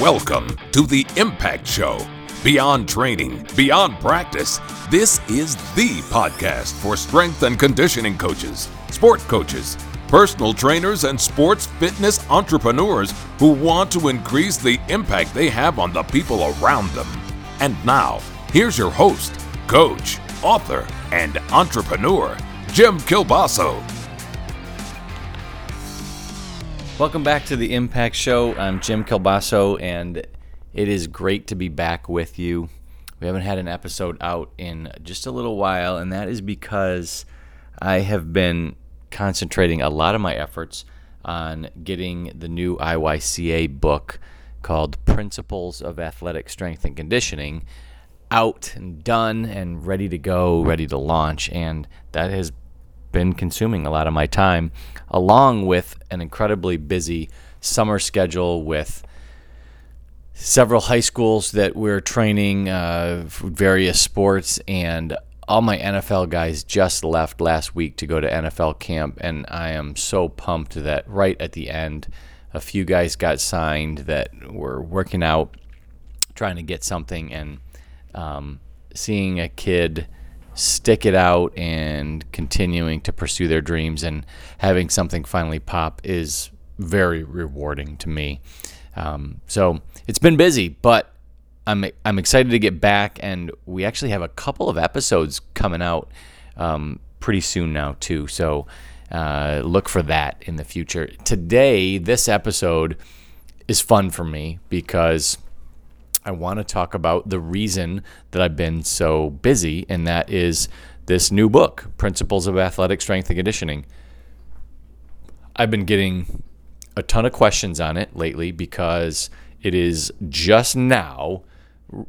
Welcome to the Impact Show. Beyond training, beyond practice, this is the podcast for strength and conditioning coaches, sport coaches, personal trainers, and sports fitness entrepreneurs who want to increase the impact they have on the people around them. And now, here's your host, coach, author, and entrepreneur, Jim Kielbaso. Welcome back to the Impact Show. I'm Jim Kielbaso, and it is great to be back with you. We haven't had an episode out in just a little while, and that is because I have been concentrating a lot of my efforts on getting the new IYCA book called Principles of Athletic Strength and Conditioning out and done and ready to go, ready to launch. And that has been consuming a lot of my time, along with an incredibly busy summer schedule with several high schools that we're training uh, various sports and all my NFL guys just left last week to go to NFL camp, and I am so pumped that right at the end, a few guys got signed that were working out, trying to get something, and um, seeing a kid stick it out and continuing to pursue their dreams and having something finally pop is very rewarding to me. Um, so it's been busy, but I'm I'm excited to get back, and we actually have a couple of episodes coming out um, pretty soon now too. So uh, look for that in the future. Today, this episode is fun for me because I want to talk about the reason that I've been so busy, and that is this new book, Principles of Athletic Strength and Conditioning. I've been getting a ton of questions on it lately because it is just now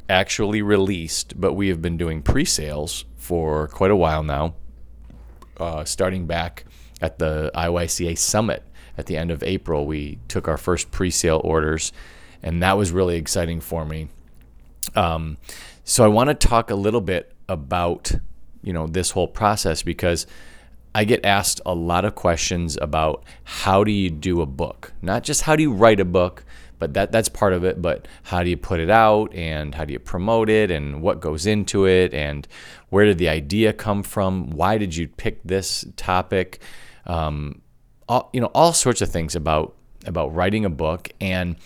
actually released, but we have been doing pre sales for quite a while now, uh, starting back at the IYCA Summit at the end of April. We took our first pre sale orders and that was really exciting for me. Um, so I want to talk a little bit about you know this whole process because I get asked a lot of questions about how do you do a book, not just how do you write a book, but that that's part of it. But how do you put it out and how do you promote it and what goes into it and where did the idea come from? Why did you pick this topic? Um, all, you know all sorts of things about about writing a book and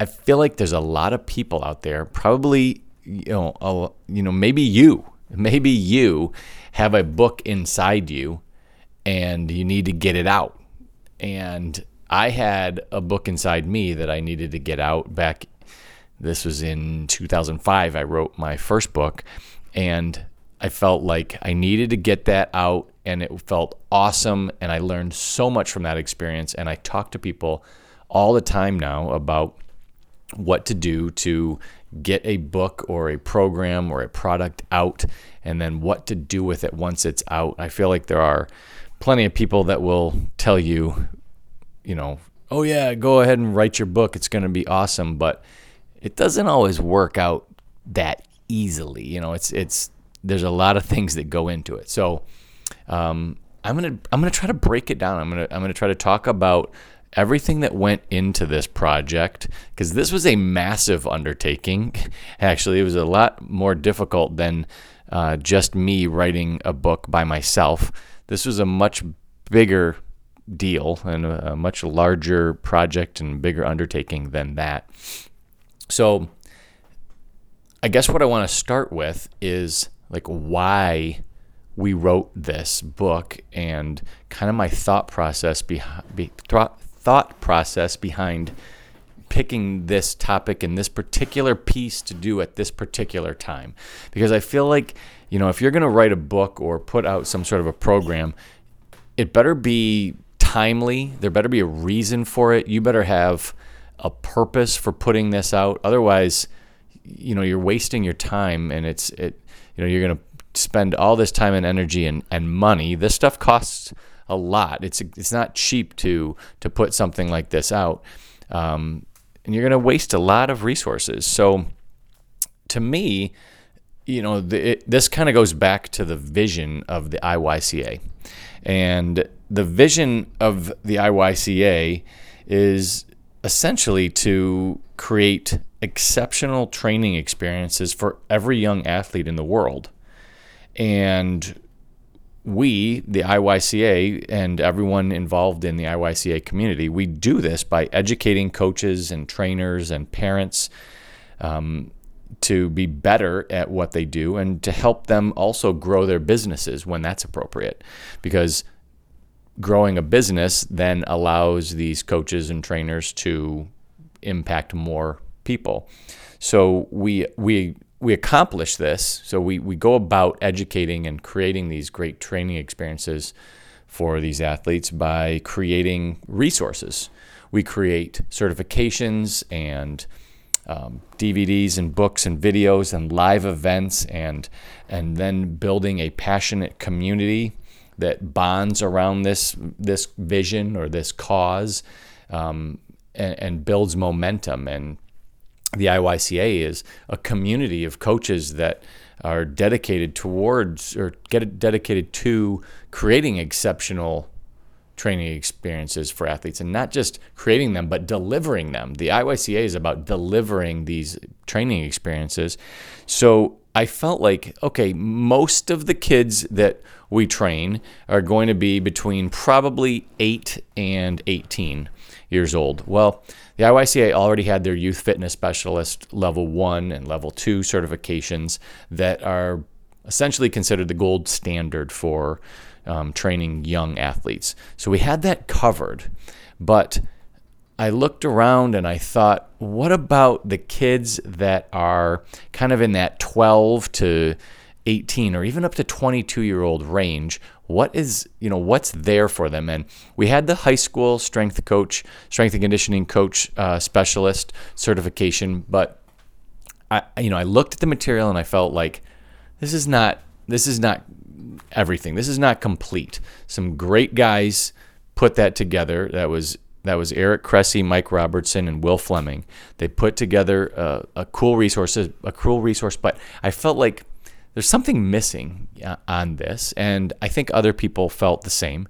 I feel like there's a lot of people out there, probably, you know, a, you know, maybe you, maybe you have a book inside you and you need to get it out. And I had a book inside me that I needed to get out back. This was in 2005. I wrote my first book and I felt like I needed to get that out and it felt awesome. And I learned so much from that experience. And I talk to people all the time now about what to do to get a book or a program or a product out and then what to do with it once it's out. I feel like there are plenty of people that will tell you, you know, oh yeah, go ahead and write your book. It's going to be awesome, but it doesn't always work out that easily. You know, it's it's there's a lot of things that go into it. So, um, I'm gonna I'm gonna try to break it down. I'm gonna I'm gonna try to talk about everything that went into this project because this was a massive undertaking. Actually, it was a lot more difficult than uh, just me writing a book by myself. This was a much bigger deal and a, a much larger project and bigger undertaking than that. So, I guess what I want to start with is like why we wrote this book and kind of my thought process behind be, process behind picking this topic and this particular piece to do at this particular time. Because I feel like, you know, if you're going to write a book or put out some sort of a program, it better be timely. There better be a reason for it. You better have a purpose for putting this out. Otherwise, you know, you're wasting your time and it's, it, you know, you're going to spend all this time and energy and, and money. This stuff costs a lot. It's it's not cheap to to put something like this out, um, and you're going to waste a lot of resources. So, to me, you know, the, it, this kind of goes back to the vision of the IYCA, and the vision of the IYCA is essentially to create exceptional training experiences for every young athlete in the world. And we, the IYCA, and everyone involved in the IYCA community, we do this by educating coaches and trainers and parents um, to be better at what they do and to help them also grow their businesses when that's appropriate. Because growing a business then allows these coaches and trainers to impact more people. So we we we accomplish this. So we, we go about educating and creating these great training experiences for these athletes by creating resources. We create certifications and um, DVDs and books and videos and live events and and then building a passionate community that bonds around this this vision or this cause um, and, and builds momentum and the IYCA is a community of coaches that are dedicated towards or get dedicated to creating exceptional training experiences for athletes and not just creating them but delivering them. The IYCA is about delivering these training experiences. So I felt like okay, most of the kids that we train are going to be between probably 8 and 18 years old. Well, the IYCA already had their youth fitness specialist level one and level two certifications that are essentially considered the gold standard for um, training young athletes. So we had that covered. But I looked around and I thought, what about the kids that are kind of in that 12 to 18 or even up to 22 year old range what is you know what's there for them. And we had the high school strength coach strength and conditioning coach uh, specialist certification but i you know i looked at the material and i felt like this is not this is not everything. This is not complete. Some great guys put that together. That was that was Eric Cressey, Mike Robertson, and Will Fleming. They put together a, a cool resource, a cool resource, but I felt like there's something missing on this, and I think other people felt the same.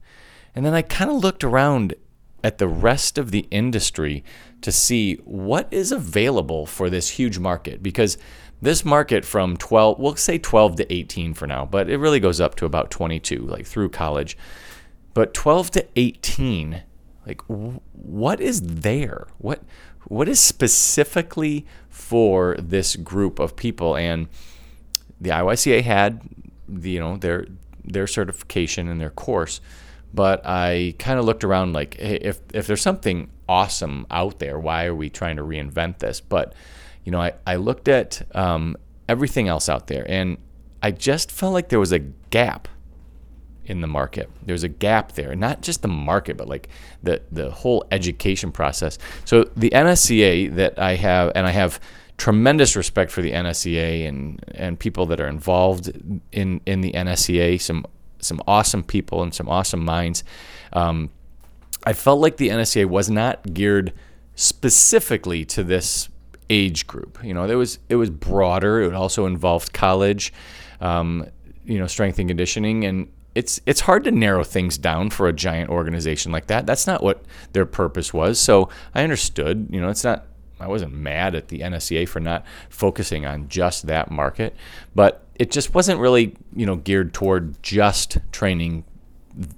And then I kind of looked around at the rest of the industry to see what is available for this huge market because this market from 12 we'll say 12 to 18 for now but it really goes up to about 22 like through college. But 12 to 18 like what is there? What what is specifically for this group of people? And the IYCA had the, you know their their certification and their course, but I kind of looked around like, hey, if if there's something awesome out there, why are we trying to reinvent this? But you know, I I looked at um, everything else out there, and I just felt like there was a gap in the market. There's a gap there, not just the market, but like the the whole education process. So the NSCA that I have, and I have tremendous respect for the NSCA and and people that are involved in in the NSCA. Some some awesome people and some awesome minds. Um, I felt like the NSCA was not geared specifically to this age group. You know, there was it was broader. It also involved college, um, you know, strength and conditioning, and it's it's hard to narrow things down for a giant organization like that. That's not what their purpose was. So I understood. You know, it's not I wasn't mad at the NSCA for not focusing on just that market, but it just wasn't really, you know, geared toward just training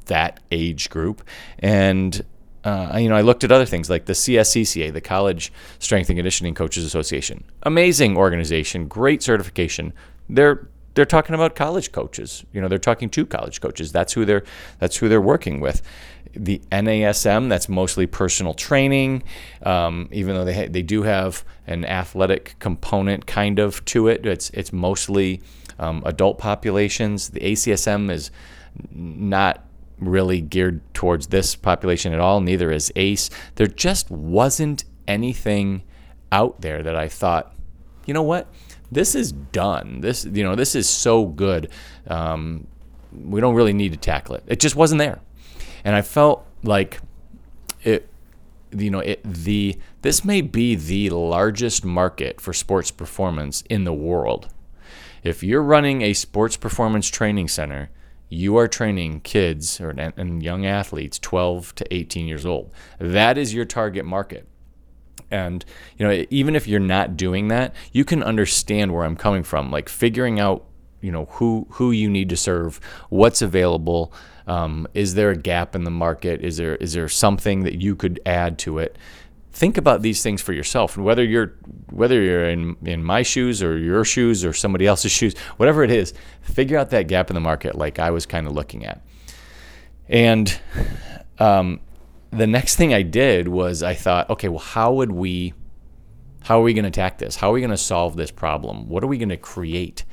that age group. And uh, you know, I looked at other things like the CSCCA, the College Strength and Conditioning Coaches Association. Amazing organization, great certification. They're they're talking about college coaches. You know, they're talking to college coaches. That's who they're that's who they're working with the NASM, that's mostly personal training, um, even though they ha- they do have an athletic component kind of to it. It's it's mostly um, adult populations. The ACSM is not really geared towards this population at all. Neither is ACE. There just wasn't anything out there that I thought, you know what, this is done. This you know this is so good. Um, we don't really need to tackle it. It just wasn't there and I felt like it you know it the this may be the largest market for sports performance in the world if you're running a sports performance training center you are training kids or and young athletes 12 to 18 years old that is your target market And you know, even if you're not doing that, you can understand where I'm coming from. Like figuring out, you know, who who you need to serve, what's available. Um, is there a gap in the market? Is there is there something that you could add to it? Think about these things for yourself, and whether you're whether you're in in my shoes or your shoes or somebody else's shoes, whatever it is, figure out that gap in the market, like I was kind of looking at. And um, the next thing I did was I thought, okay, well, how would we, how are we going to attack this? How are we going to solve this problem? What are we going to create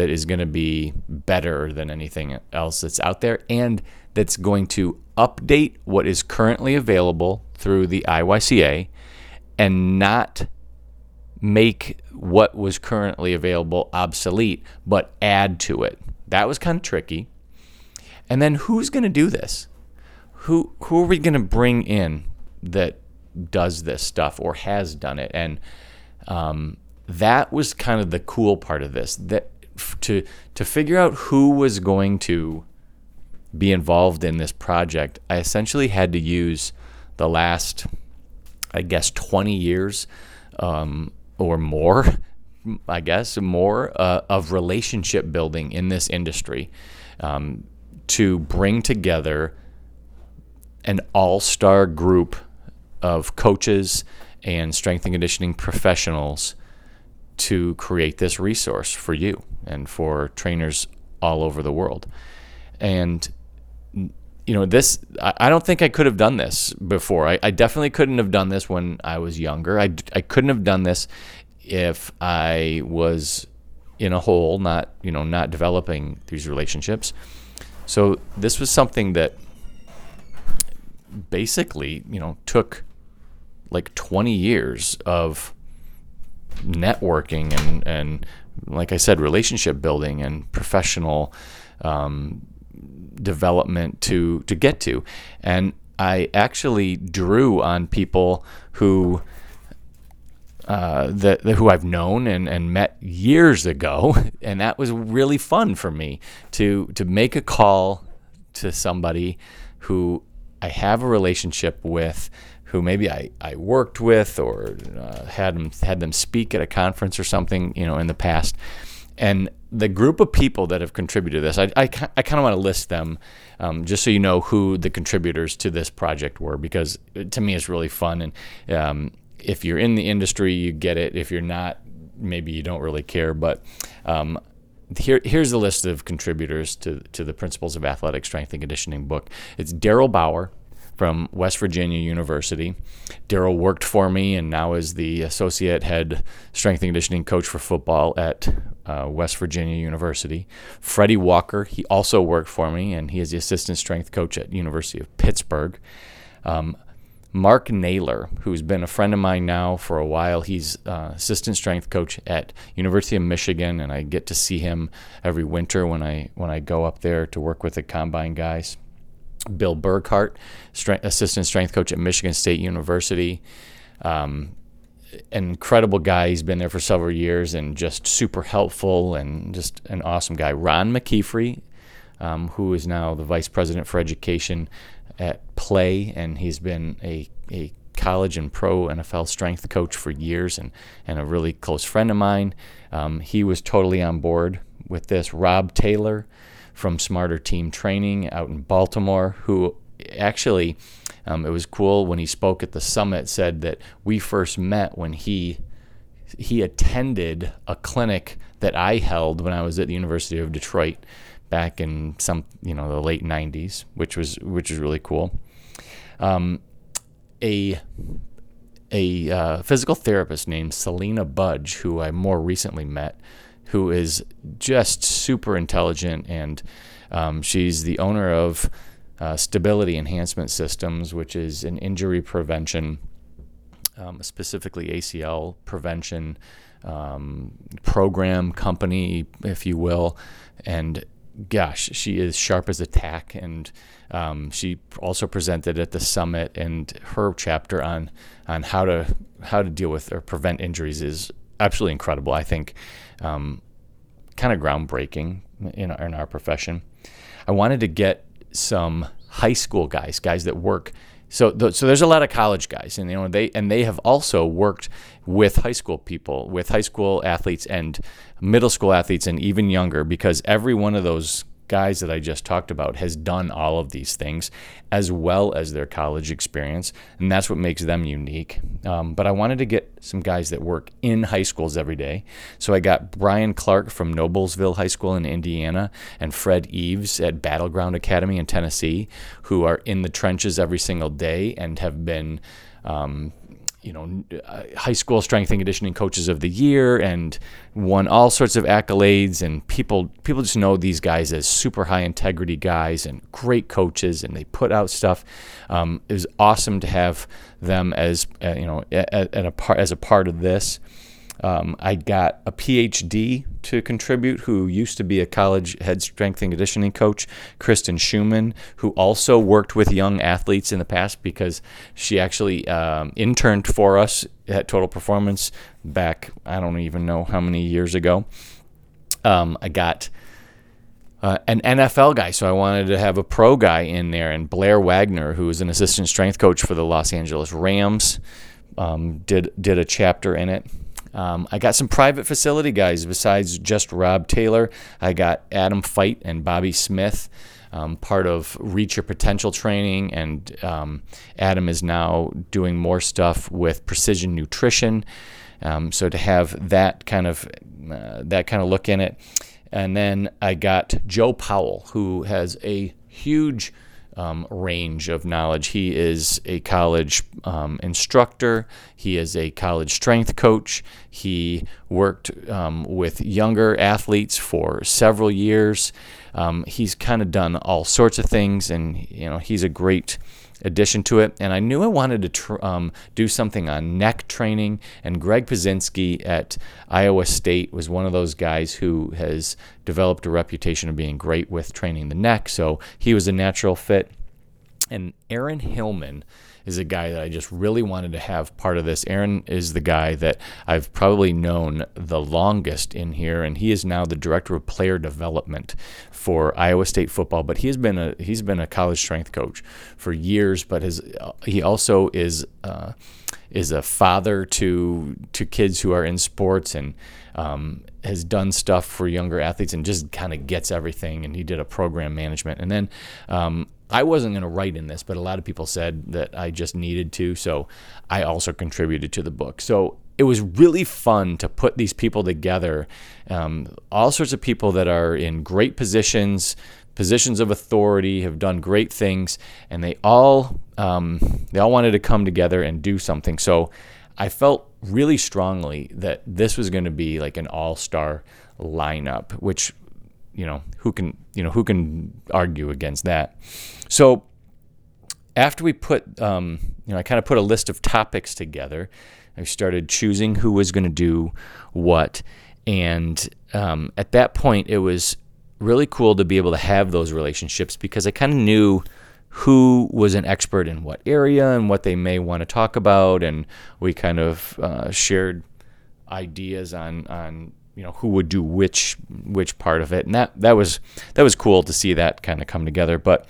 that is going to be better than anything else that's out there and that's going to update what is currently available through the IYCA and not make what was currently available obsolete, but add to it? That was kind of tricky. And then who's going to do this? who who are we going to bring in that does this stuff or has done it? And um, that was kind of the cool part of this. That to to figure out who was going to be involved in this project, I essentially had to use the last, I guess, 20 years um, or more, I guess, more uh, of relationship building in this industry um, to bring together an all star group of coaches and strength and conditioning professionals to create this resource for you and for trainers all over the world. And you know, this, I don't think I could have done this before. I, I, definitely couldn't have done this when I was younger. I, I couldn't have done this if I was in a hole, not, you know, not developing these relationships. So this was something that basically, you know, took like 20 years of networking and, and like I said, relationship building and professional um, development to to get to. And I actually drew on people who uh, that, who I've known and, and met years ago, and that was really fun for me to to make a call to somebody who I have a relationship with who maybe I, I worked with or uh, had them had them speak at a conference or something you know in the past. And the group of people that have contributed to this I, I, I kind of want to list them um, just so you know who the contributors to this project were because to me it's really fun. And um, if you're in the industry you get it. If you're not maybe you don't really care. But um, here, here's the list of contributors to, to the Principles of Athletic Strength and Conditioning book. It's Daryl Bauer from West Virginia University. Daryl worked for me and now is the associate head strength and conditioning coach for football at uh, West Virginia University. Freddie Walker, he also worked for me and he is the assistant strength coach at University of Pittsburgh. Um, Mark Naylor, who's been a friend of mine now for a while. He's uh, assistant strength coach at University of Michigan, and I get to see him every winter when I when I go up there to work with the combine guys. Bill Burkhart, strength, assistant strength coach at Michigan State University. Um, incredible guy. He's been there for several years and just super helpful and just an awesome guy. Ron McKeefery, um, who is now the vice president for education at play, and he's been a, a college and pro NFL strength coach for years and, and a really close friend of mine. Um, he was totally on board with this. Rob Taylor from Smarter Team Training out in Baltimore, who actually, um, it was cool when he spoke at the summit, said that we first met when he he attended a clinic that I held when I was at the University of Detroit back in some you know the late 90s, which was which was really cool. Um, a a uh, physical therapist named Selena Budge, who I more recently met, who is just super intelligent, and um, she's the owner of uh, Stability Enhancement Systems, which is an injury prevention, um, specifically ACL prevention um, program company, if you will, and gosh, she is sharp as a tack. And um, she also presented at the summit, and her chapter on on how to how to deal with or prevent injuries is absolutely incredible. I think um, kind of groundbreaking in our, in our profession. I wanted to get some high school guys, guys that work so so there's a lot of college guys, and you know they and they have also worked with high school people, with high school athletes and middle school athletes, and even younger, because every one of those guys that I just talked about has done all of these things as well as their college experience, and that's what makes them unique. Um, but I wanted to get some guys that work in high schools every day. So I got Brian Clark from Noblesville High School in Indiana and Fred Eaves at Battleground Academy in Tennessee, who are in the trenches every single day and have been. Um, you know, uh, high school strength and conditioning coaches of the year and won all sorts of accolades and people people just know these guys as super high integrity guys and great coaches and they put out stuff. Um, it was awesome to have them as uh, you know at, at a part as a part of this. Um, I got a PhD to contribute who used to be a college head strength and conditioning coach, Kristen Schumann, who also worked with young athletes in the past because she actually um, interned for us at Total Performance back, I don't even know how many years ago. Um, I got. Uh, an NFL guy, so I wanted to have a pro guy in there, and Blair Wagner, who is an assistant strength coach for the Los Angeles Rams, um, did did a chapter in it. Um, I got some private facility guys besides just Rob Taylor. I got Adam Feit and Bobby Smith, um, part of Reach Your Potential training, and um, Adam is now doing more stuff with precision nutrition. Um, so to have that kind of uh, that kind of look in it, and then I got Joe Powell, who has a huge um, range of knowledge. He is a college um, instructor, he is a college strength coach, he worked um, with younger athletes for several years. Um, he's kind of done all sorts of things, and you know he's a great addition to it. And I knew I wanted to tr- um, do something on neck training. And Greg Pazinski at Iowa State was one of those guys who has developed a reputation of being great with training the neck. So he was a natural fit. And Aaron Hillmann is a guy that I just really wanted to have part of this. Aaron is the guy that I've probably known the longest in here, and he is now the director of player development for Iowa State football. But he has been a he's been a college strength coach for years, but his he also is uh, is a father to to kids who are in sports and um, has done stuff for younger athletes and just kind of gets everything. And he did a program management. And then um, I wasn't going to write in this, but a lot of people said that I just needed to. So I also contributed to the book. So it was really fun to put these people together. Um, all sorts of people that are in great positions, positions of authority, have done great things, and they all um, they all wanted to come together and do something. So I felt really strongly that this was going to be like an all-star lineup, which you know who can you know who can argue against that. So after we put um, you know I kind of put a list of topics together. I started choosing who was going to do what, and um, at that point it was really cool to be able to have those relationships because I kind of knew who was an expert in what area and what they may want to talk about, and we kind of uh, shared ideas on on you know who would do which which part of it, and that that was that was cool to see that kind of come together. But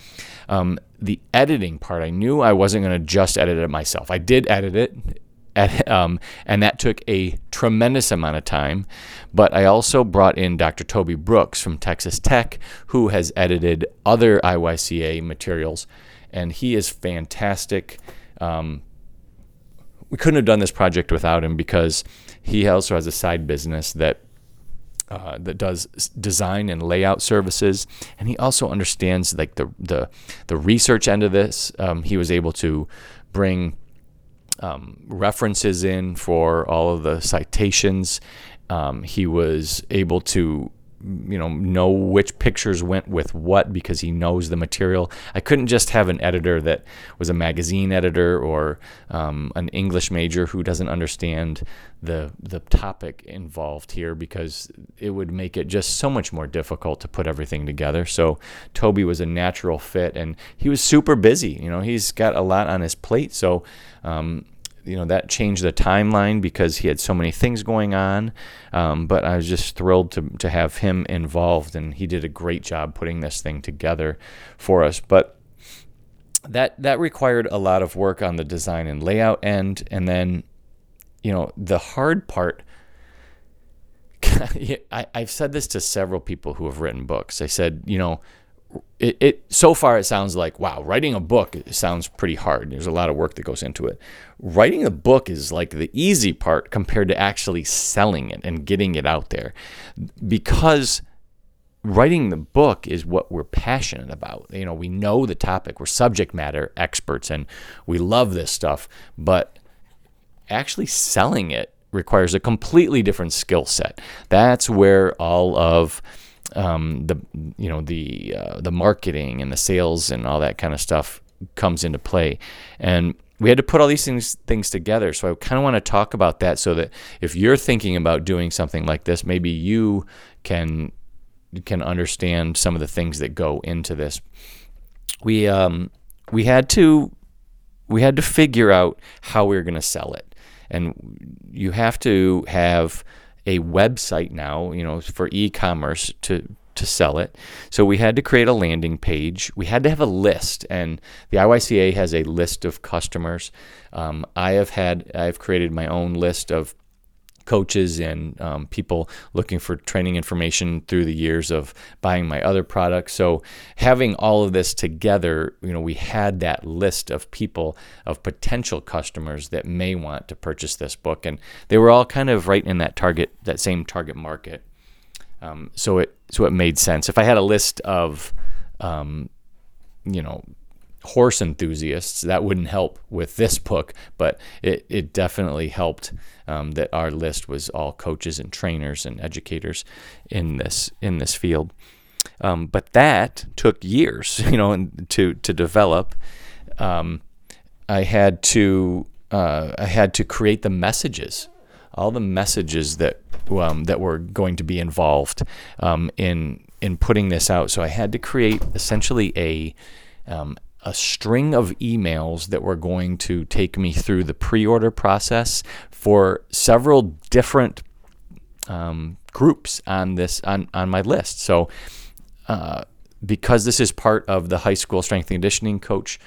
um, the editing part, I knew I wasn't going to just edit it myself. I did edit it. At, um, and that took a tremendous amount of time. But I also brought in Dr. Toby Brooks from Texas Tech, who has edited other IYCA materials, and he is fantastic. Um, we couldn't have done this project without him because he also has a side business that uh, that does design and layout services, and he also understands like the the the research end of this. Um, he was able to bring um, references in for all of the citations. Um, he was able to you know know which pictures went with what because he knows the material. I couldn't just have an editor that was a magazine editor or um, an English major who doesn't understand the the topic involved here because it would make it just so much more difficult to put everything together. So Toby was a natural fit, and he was super busy. You know, he's got a lot on his plate, so. Um, you know that changed the timeline because he had so many things going on. Um, but I was just thrilled to to have him involved, and he did a great job putting this thing together for us. But that that required a lot of work on the design and layout end, and then you know the hard part. I, I've said this to several people who have written books. I said, you know, it, it so far it sounds like wow writing a book sounds pretty hard. There's a lot of work that goes into it. Writing a book is like the easy part compared to actually selling it and getting it out there because writing the book is what we're passionate about. You know we know the topic. We're subject matter experts and we love this stuff but actually selling it requires a completely different skill set. That's where all of um, the you know the uh, the marketing and the sales and all that kind of stuff comes into play, and we had to put all these things things together. So I kind of want to talk about that, so that if you're thinking about doing something like this, maybe you can can understand some of the things that go into this. We um, we had to we had to figure out how we were going to sell it, and you have to have a website now, you know, for e-commerce to to sell it. So we had to create a landing page. We had to have a list, and the IYCA has a list of customers. Um, I have had I've created my own list of coaches and um, people looking for training information through the years of buying my other products. So having all of this together, you know, we had that list of people of potential customers that may want to purchase this book, and they were all kind of right in that target, that same target market. Um, so it so it made sense. If I had a list of um, you know horse enthusiasts, that wouldn't help with this book, but it, it definitely helped um, that our list was all coaches and trainers and educators in this in this field. Um, but that took years, you know, to to develop. Um, I had to uh, I had to create the messages, all the messages that um, that were going to be involved um, in in putting this out. So I had to create essentially a um, a string of emails that were going to take me through the pre order process for several different um, groups on this on, on my list. So, uh, because this is part of the high school strength and conditioning coach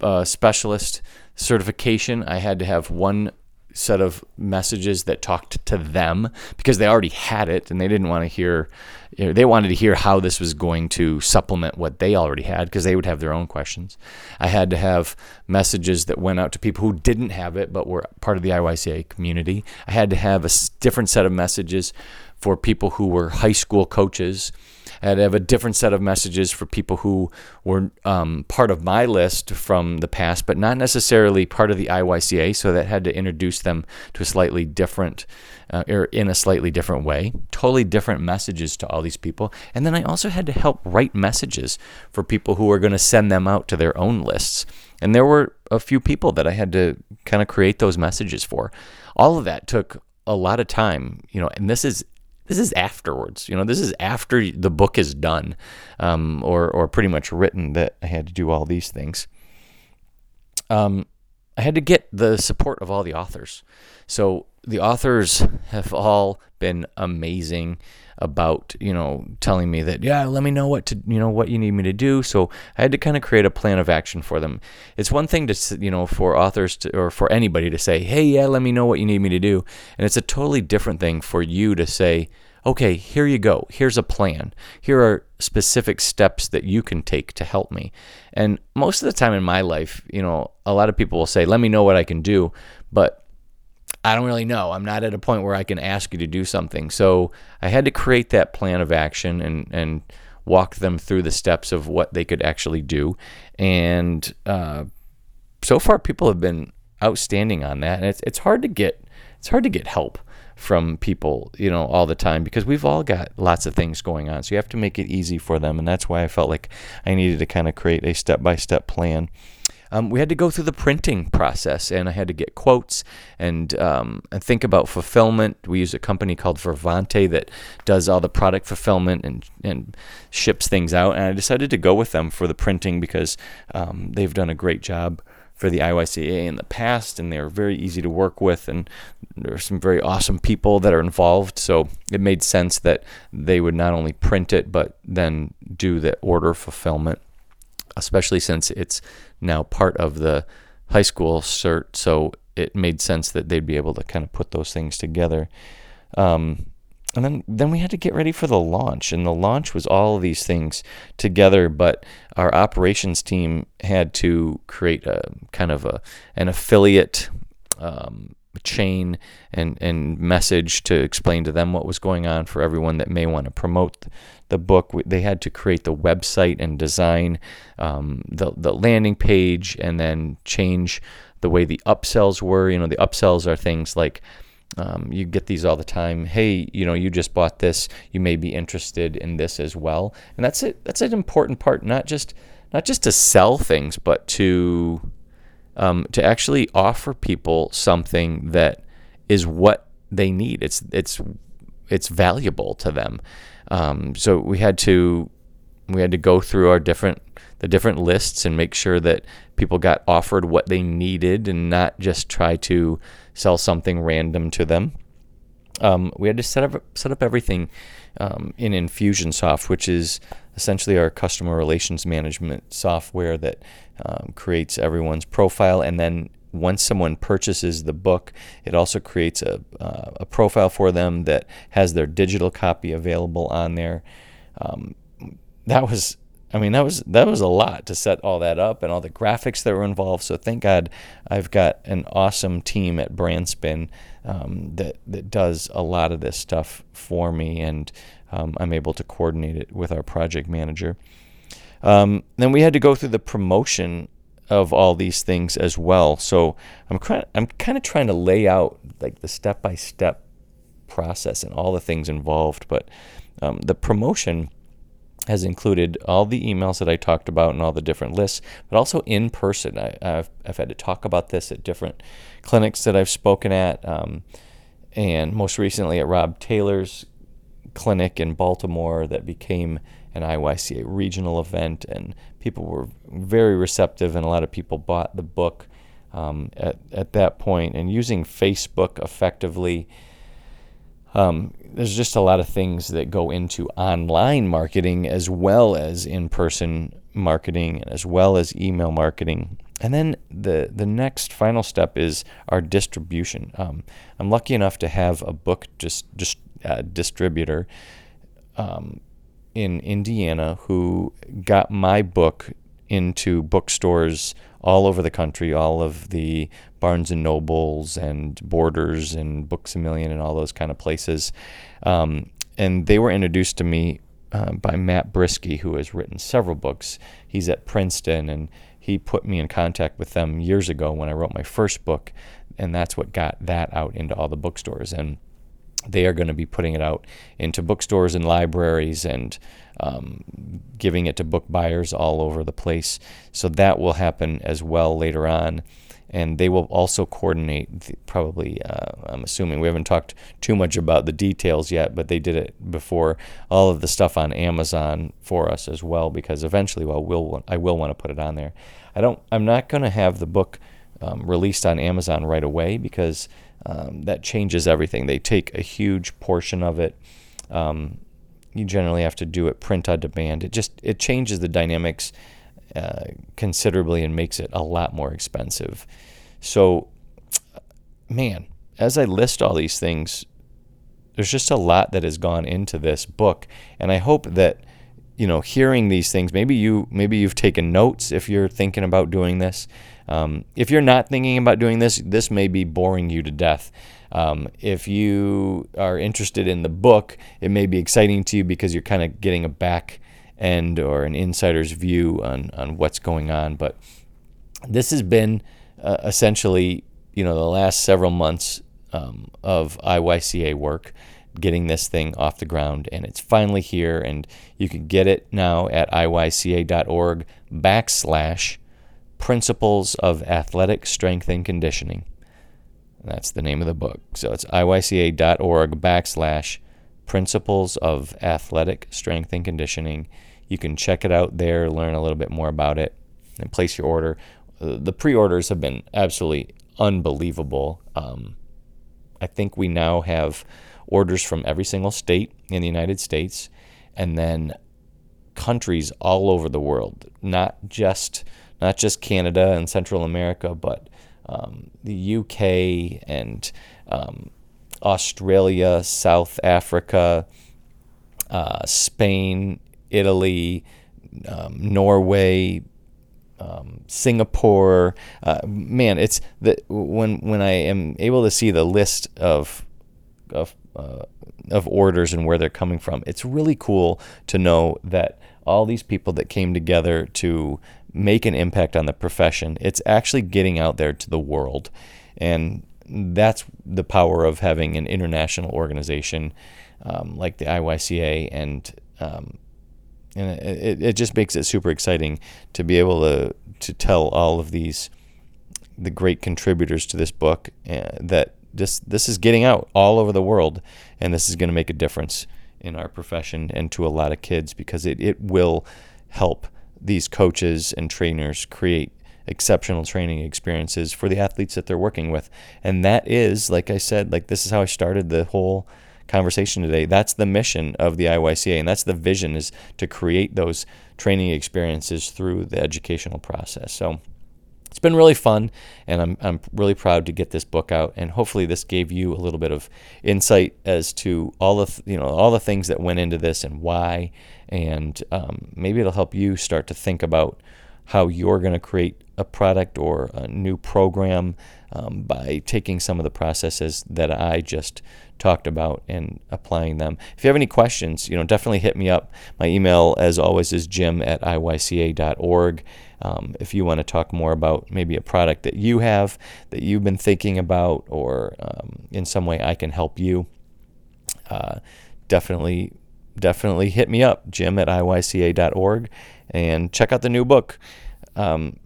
uh, specialist certification, I had to have one set of messages that talked to them because they already had it and they didn't want to hear they wanted to hear how this was going to supplement what they already had because they would have their own questions. I had to have messages that went out to people who didn't have it but were part of the IYCA community. I had to have a different set of messages for people who were high school coaches I'd have a different set of messages for people who were um, part of my list from the past, but not necessarily part of the IYCA. So that had to introduce them to a slightly different, uh, or in a slightly different way. Totally different messages to all these people. And then I also had to help write messages for people who were going to send them out to their own lists. And there were a few people that I had to kind of create those messages for. All of that took a lot of time, you know, and this is this is afterwards. You know, this is after the book is done, um, or or pretty much written. That I had to do all these things. Um, I had to get the support of all the authors. So the authors have all been amazing about you know telling me that yeah let me know what to you know what you need me to do. So i had to kind of create a plan of action for them. It's one thing to you know for authors to, or for anybody to say hey yeah let me know what you need me to do. And it's a totally different thing for you to say okay here you go. Here's a plan. Here are specific steps that you can take to help me. And most of the time in my life you know a lot of people will say let me know what i can do. But I don't really know. I'm not at a point where I can ask you to do something. So I had to create that plan of action and, and walk them through the steps of what they could actually do. And uh, so far, people have been outstanding on that. And it's, it's hard to get it's hard to get help from people, you know, all the time because we've all got lots of things going on. So you have to make it easy for them. And that's why I felt like I needed to kind of create a step by step plan um, we had to go through the printing process, and I had to get quotes and um, and think about fulfillment. We use a company called Vervante that does all the product fulfillment and and ships things out. And I decided to go with them for the printing because um, they've done a great job for the IYCA in the past, and they're very easy to work with, and there are some very awesome people that are involved. So it made sense that they would not only print it, but then do the order fulfillment. Especially since it's now part of the high school cert. So it made sense that they'd be able to kind of put those things together. Um, and then then we had to get ready for the launch and the launch was all these things together but our operations team had to create a kind of a an affiliate um, chain and and message to explain to them what was going on for everyone that may want to promote the book they had to create the website and design um, the the landing page and then change the way the upsells were you know the upsells are things like um, you get these all the time. Hey, you know, you just bought this. You may be interested in this as well. And that's it. That's an important part. Not just not just to sell things, but to um, to actually offer people something that is what they need. It's it's it's valuable to them. Um, so we had to we had to go through our different the different lists and make sure that people got offered what they needed and not just try to sell something random to them. Um, we had to set up set up everything um, in Infusionsoft, which is essentially our customer relations management software that um, creates everyone's profile. And then once someone purchases the book, it also creates a, uh, a profile for them that has their digital copy available on there. Um, that was I mean, that was that was a lot to set all that up and all the graphics that were involved. So thank God I've got an awesome team at Brandspin um, that that does a lot of this stuff for me, and um, I'm able to coordinate it with our project manager. Um, then we had to go through the promotion of all these things as well. So I'm kind I'm kind of trying to lay out like the step by step process and all the things involved, but um, the promotion has included all the emails that I talked about and all the different lists, but also in person. I, have I've had to talk about this at different clinics that I've spoken at, um, and most recently at Rob Taylor's clinic in Baltimore that became an IYCA regional event, and people were very receptive, and a lot of people bought the book um, at, at that point, and using Facebook effectively um, there's just a lot of things that go into online marketing as well as in-person marketing and as well as email marketing. And then the the next final step is our distribution. Um, I'm lucky enough to have a book just just uh, distributor um, in Indiana who got my book into bookstores all over the country, all of the Barnes and Nobles and Borders and Books a Million and all those kind of places. Um, and they were introduced to me uh, by Matt Brzycki, who has written several books. He's at Princeton, and he put me in contact with them years ago when I wrote my first book, and that's what got that out into all the bookstores. And they are going to be putting it out into bookstores and libraries and um, giving it to book buyers all over the place. So that will happen as well later on. And they will also coordinate, the, probably, uh, I'm assuming, we haven't talked too much about the details yet, but they did it before all of the stuff on Amazon for us as well, because eventually well, we'll, I will want to put it on there. I don't, I'm not going to have the book um, released on Amazon right away because um, that changes everything. They take a huge portion of it. Um, you generally have to do it print on demand. It just it changes the dynamics uh, considerably and makes it a lot more expensive. So, man, as I list all these things, there's just a lot that has gone into this book, and I hope that you know hearing these things maybe you maybe you've taken notes if you're thinking about doing this um, if you're not thinking about doing this, this may be boring you to death. Um, if you are interested in the book, it may be exciting to you because you're kind of getting a back end or an insider's view on, on what's going on. But this has been uh, essentially, you know, the last several months um, of IYCA work getting this thing off the ground and it's finally here and you can get it now at iyca.org backslash Principles of Athletic Strength and Conditioning. That's the name of the book. So it's iyca.org backslash Principles of Athletic Strength and Conditioning. You can check it out there, learn a little bit more about it, and place your order. Uh, the pre orders have been absolutely unbelievable. Um, I think we now have orders from every single state in the United States. And then countries all over the world, not just not just Canada and Central America, but um, the UK and um, Australia, South Africa, uh, Spain, Italy, um, Norway, um, Singapore. Uh, man, it's the when when I am able to see the list of of uh, of orders and where they're coming from. It's really cool to know that all these people that came together to make an impact on the profession, it's actually getting out there to the world. And that's the power of having an international organization um, like the IYCA. And, um, and it, it just makes it super exciting to be able to, to tell all of these the great contributors to this book uh, that this this is getting out all over the world, and this is going to make a difference in our profession and to a lot of kids because it, it will help these coaches and trainers create exceptional training experiences for the athletes that they're working with. And that is, like I said, like this is how I started the whole conversation today. That's the mission of the IYCA, and that's the vision is to create those training experiences through the educational process. So it's been really fun, and I'm, I'm really proud to get this book out. And hopefully, this gave you a little bit of insight as to all the you know all the things that went into this and why, and um, maybe it'll help you start to think about how you're going to create a product or a new program um, by taking some of the processes that I just talked about and applying them. If you have any questions, you know, definitely hit me up. My email, as always, is jim at iyca.org. Um, if you want to talk more about maybe a product that you have that you've been thinking about, or um, in some way I can help you, uh, definitely, definitely hit me up, jim at iyca.org, and check out the new book. Um,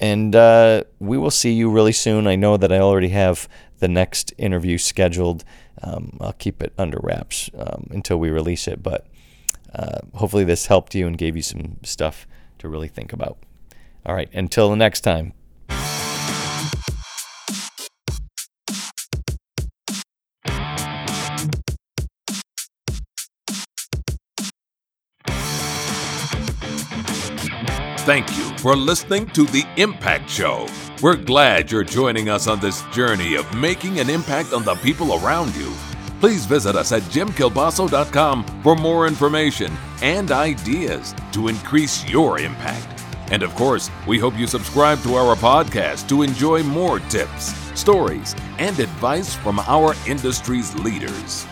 and uh, we will see you really soon. I know that I already have the next interview scheduled. Um, I'll keep it under wraps um, until we release it, but uh, hopefully this helped you and gave you some stuff to really think about. All right, until the next time, Thank you for listening to The Impact Show. We're glad you're joining us on this journey of making an impact on the people around you. Please visit us at jimkielbaso.com for more information and ideas to increase your impact. And of course, we hope you subscribe to our podcast to enjoy more tips, stories, and advice from our industry's leaders.